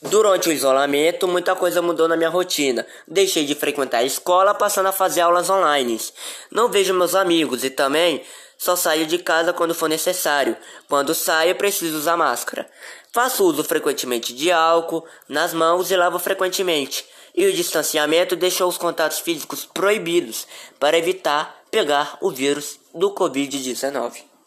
Durante o isolamento, muita coisa mudou na minha rotina. Deixei de frequentar a escola, passando a fazer aulas online. Não vejo meus amigos e também só saio de casa quando for necessário. Quando saio, preciso usar máscara. Faço uso frequentemente de álcool nas mãos e lavo frequentemente. E o distanciamento deixou os contatos físicos proibidos para evitar pegar o vírus do Covid-19.